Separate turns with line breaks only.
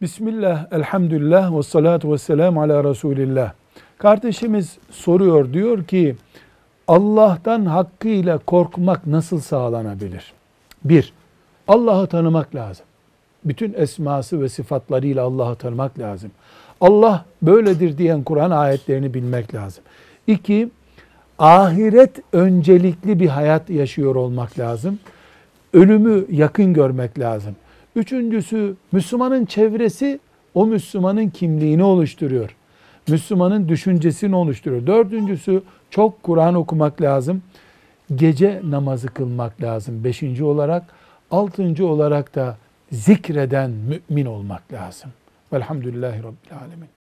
Bismillah, elhamdülillah ve salatu ve selamu ala Resulillah. Kardeşimiz soruyor, diyor ki Allah'tan hakkıyla korkmak nasıl sağlanabilir? Bir, Allah'ı tanımak lazım. Bütün esması ve sıfatlarıyla Allah'ı tanımak lazım. Allah böyledir diyen Kur'an ayetlerini bilmek lazım. İki, ahiret öncelikli bir hayat yaşıyor olmak lazım. Ölümü yakın görmek lazım. Üçüncüsü Müslümanın çevresi o Müslümanın kimliğini oluşturuyor. Müslümanın düşüncesini oluşturuyor. Dördüncüsü çok Kur'an okumak lazım. Gece namazı kılmak lazım. Beşinci olarak. Altıncı olarak da zikreden mümin olmak lazım. Velhamdülillahi Rabbil Alemin.